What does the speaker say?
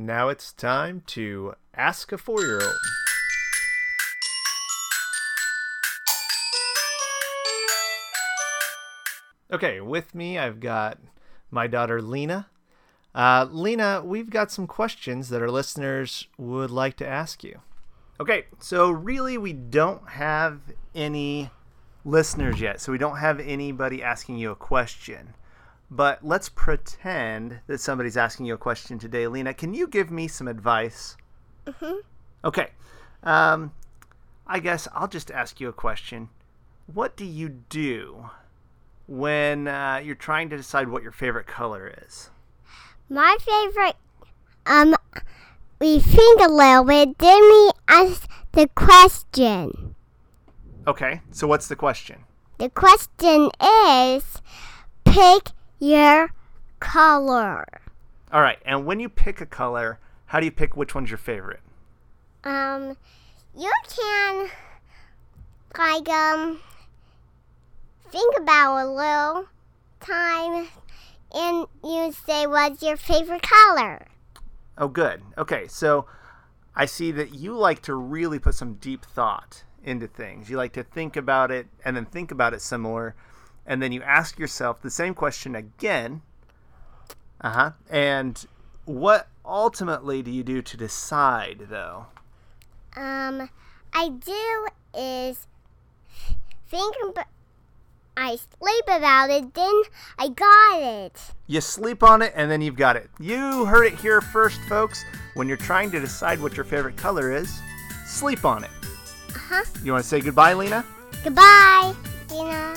Now it's time to ask a four year old. Okay, with me I've got my daughter Lena. Uh, Lena, we've got some questions that our listeners would like to ask you. Okay, so really we don't have any listeners yet, so we don't have anybody asking you a question. But let's pretend that somebody's asking you a question today. Lena, can you give me some advice? Mm-hmm. Okay. Um, I guess I'll just ask you a question. What do you do when uh, you're trying to decide what your favorite color is? My favorite, um, we think a little bit. Then we ask the question. Okay, so what's the question? The question is pick your color. All right, and when you pick a color, how do you pick which one's your favorite? Um, you can, like, um, think about a little time and you say what's your favorite color. Oh, good. Okay, so I see that you like to really put some deep thought into things. You like to think about it and then think about it some more. And then you ask yourself the same question again. Uh huh. And what ultimately do you do to decide, though? Um, I do is think about. I sleep about it, then I got it. You sleep on it and then you've got it. You heard it here first, folks. When you're trying to decide what your favorite color is, sleep on it. Uh huh. You want to say goodbye, Lena? Goodbye, Tina.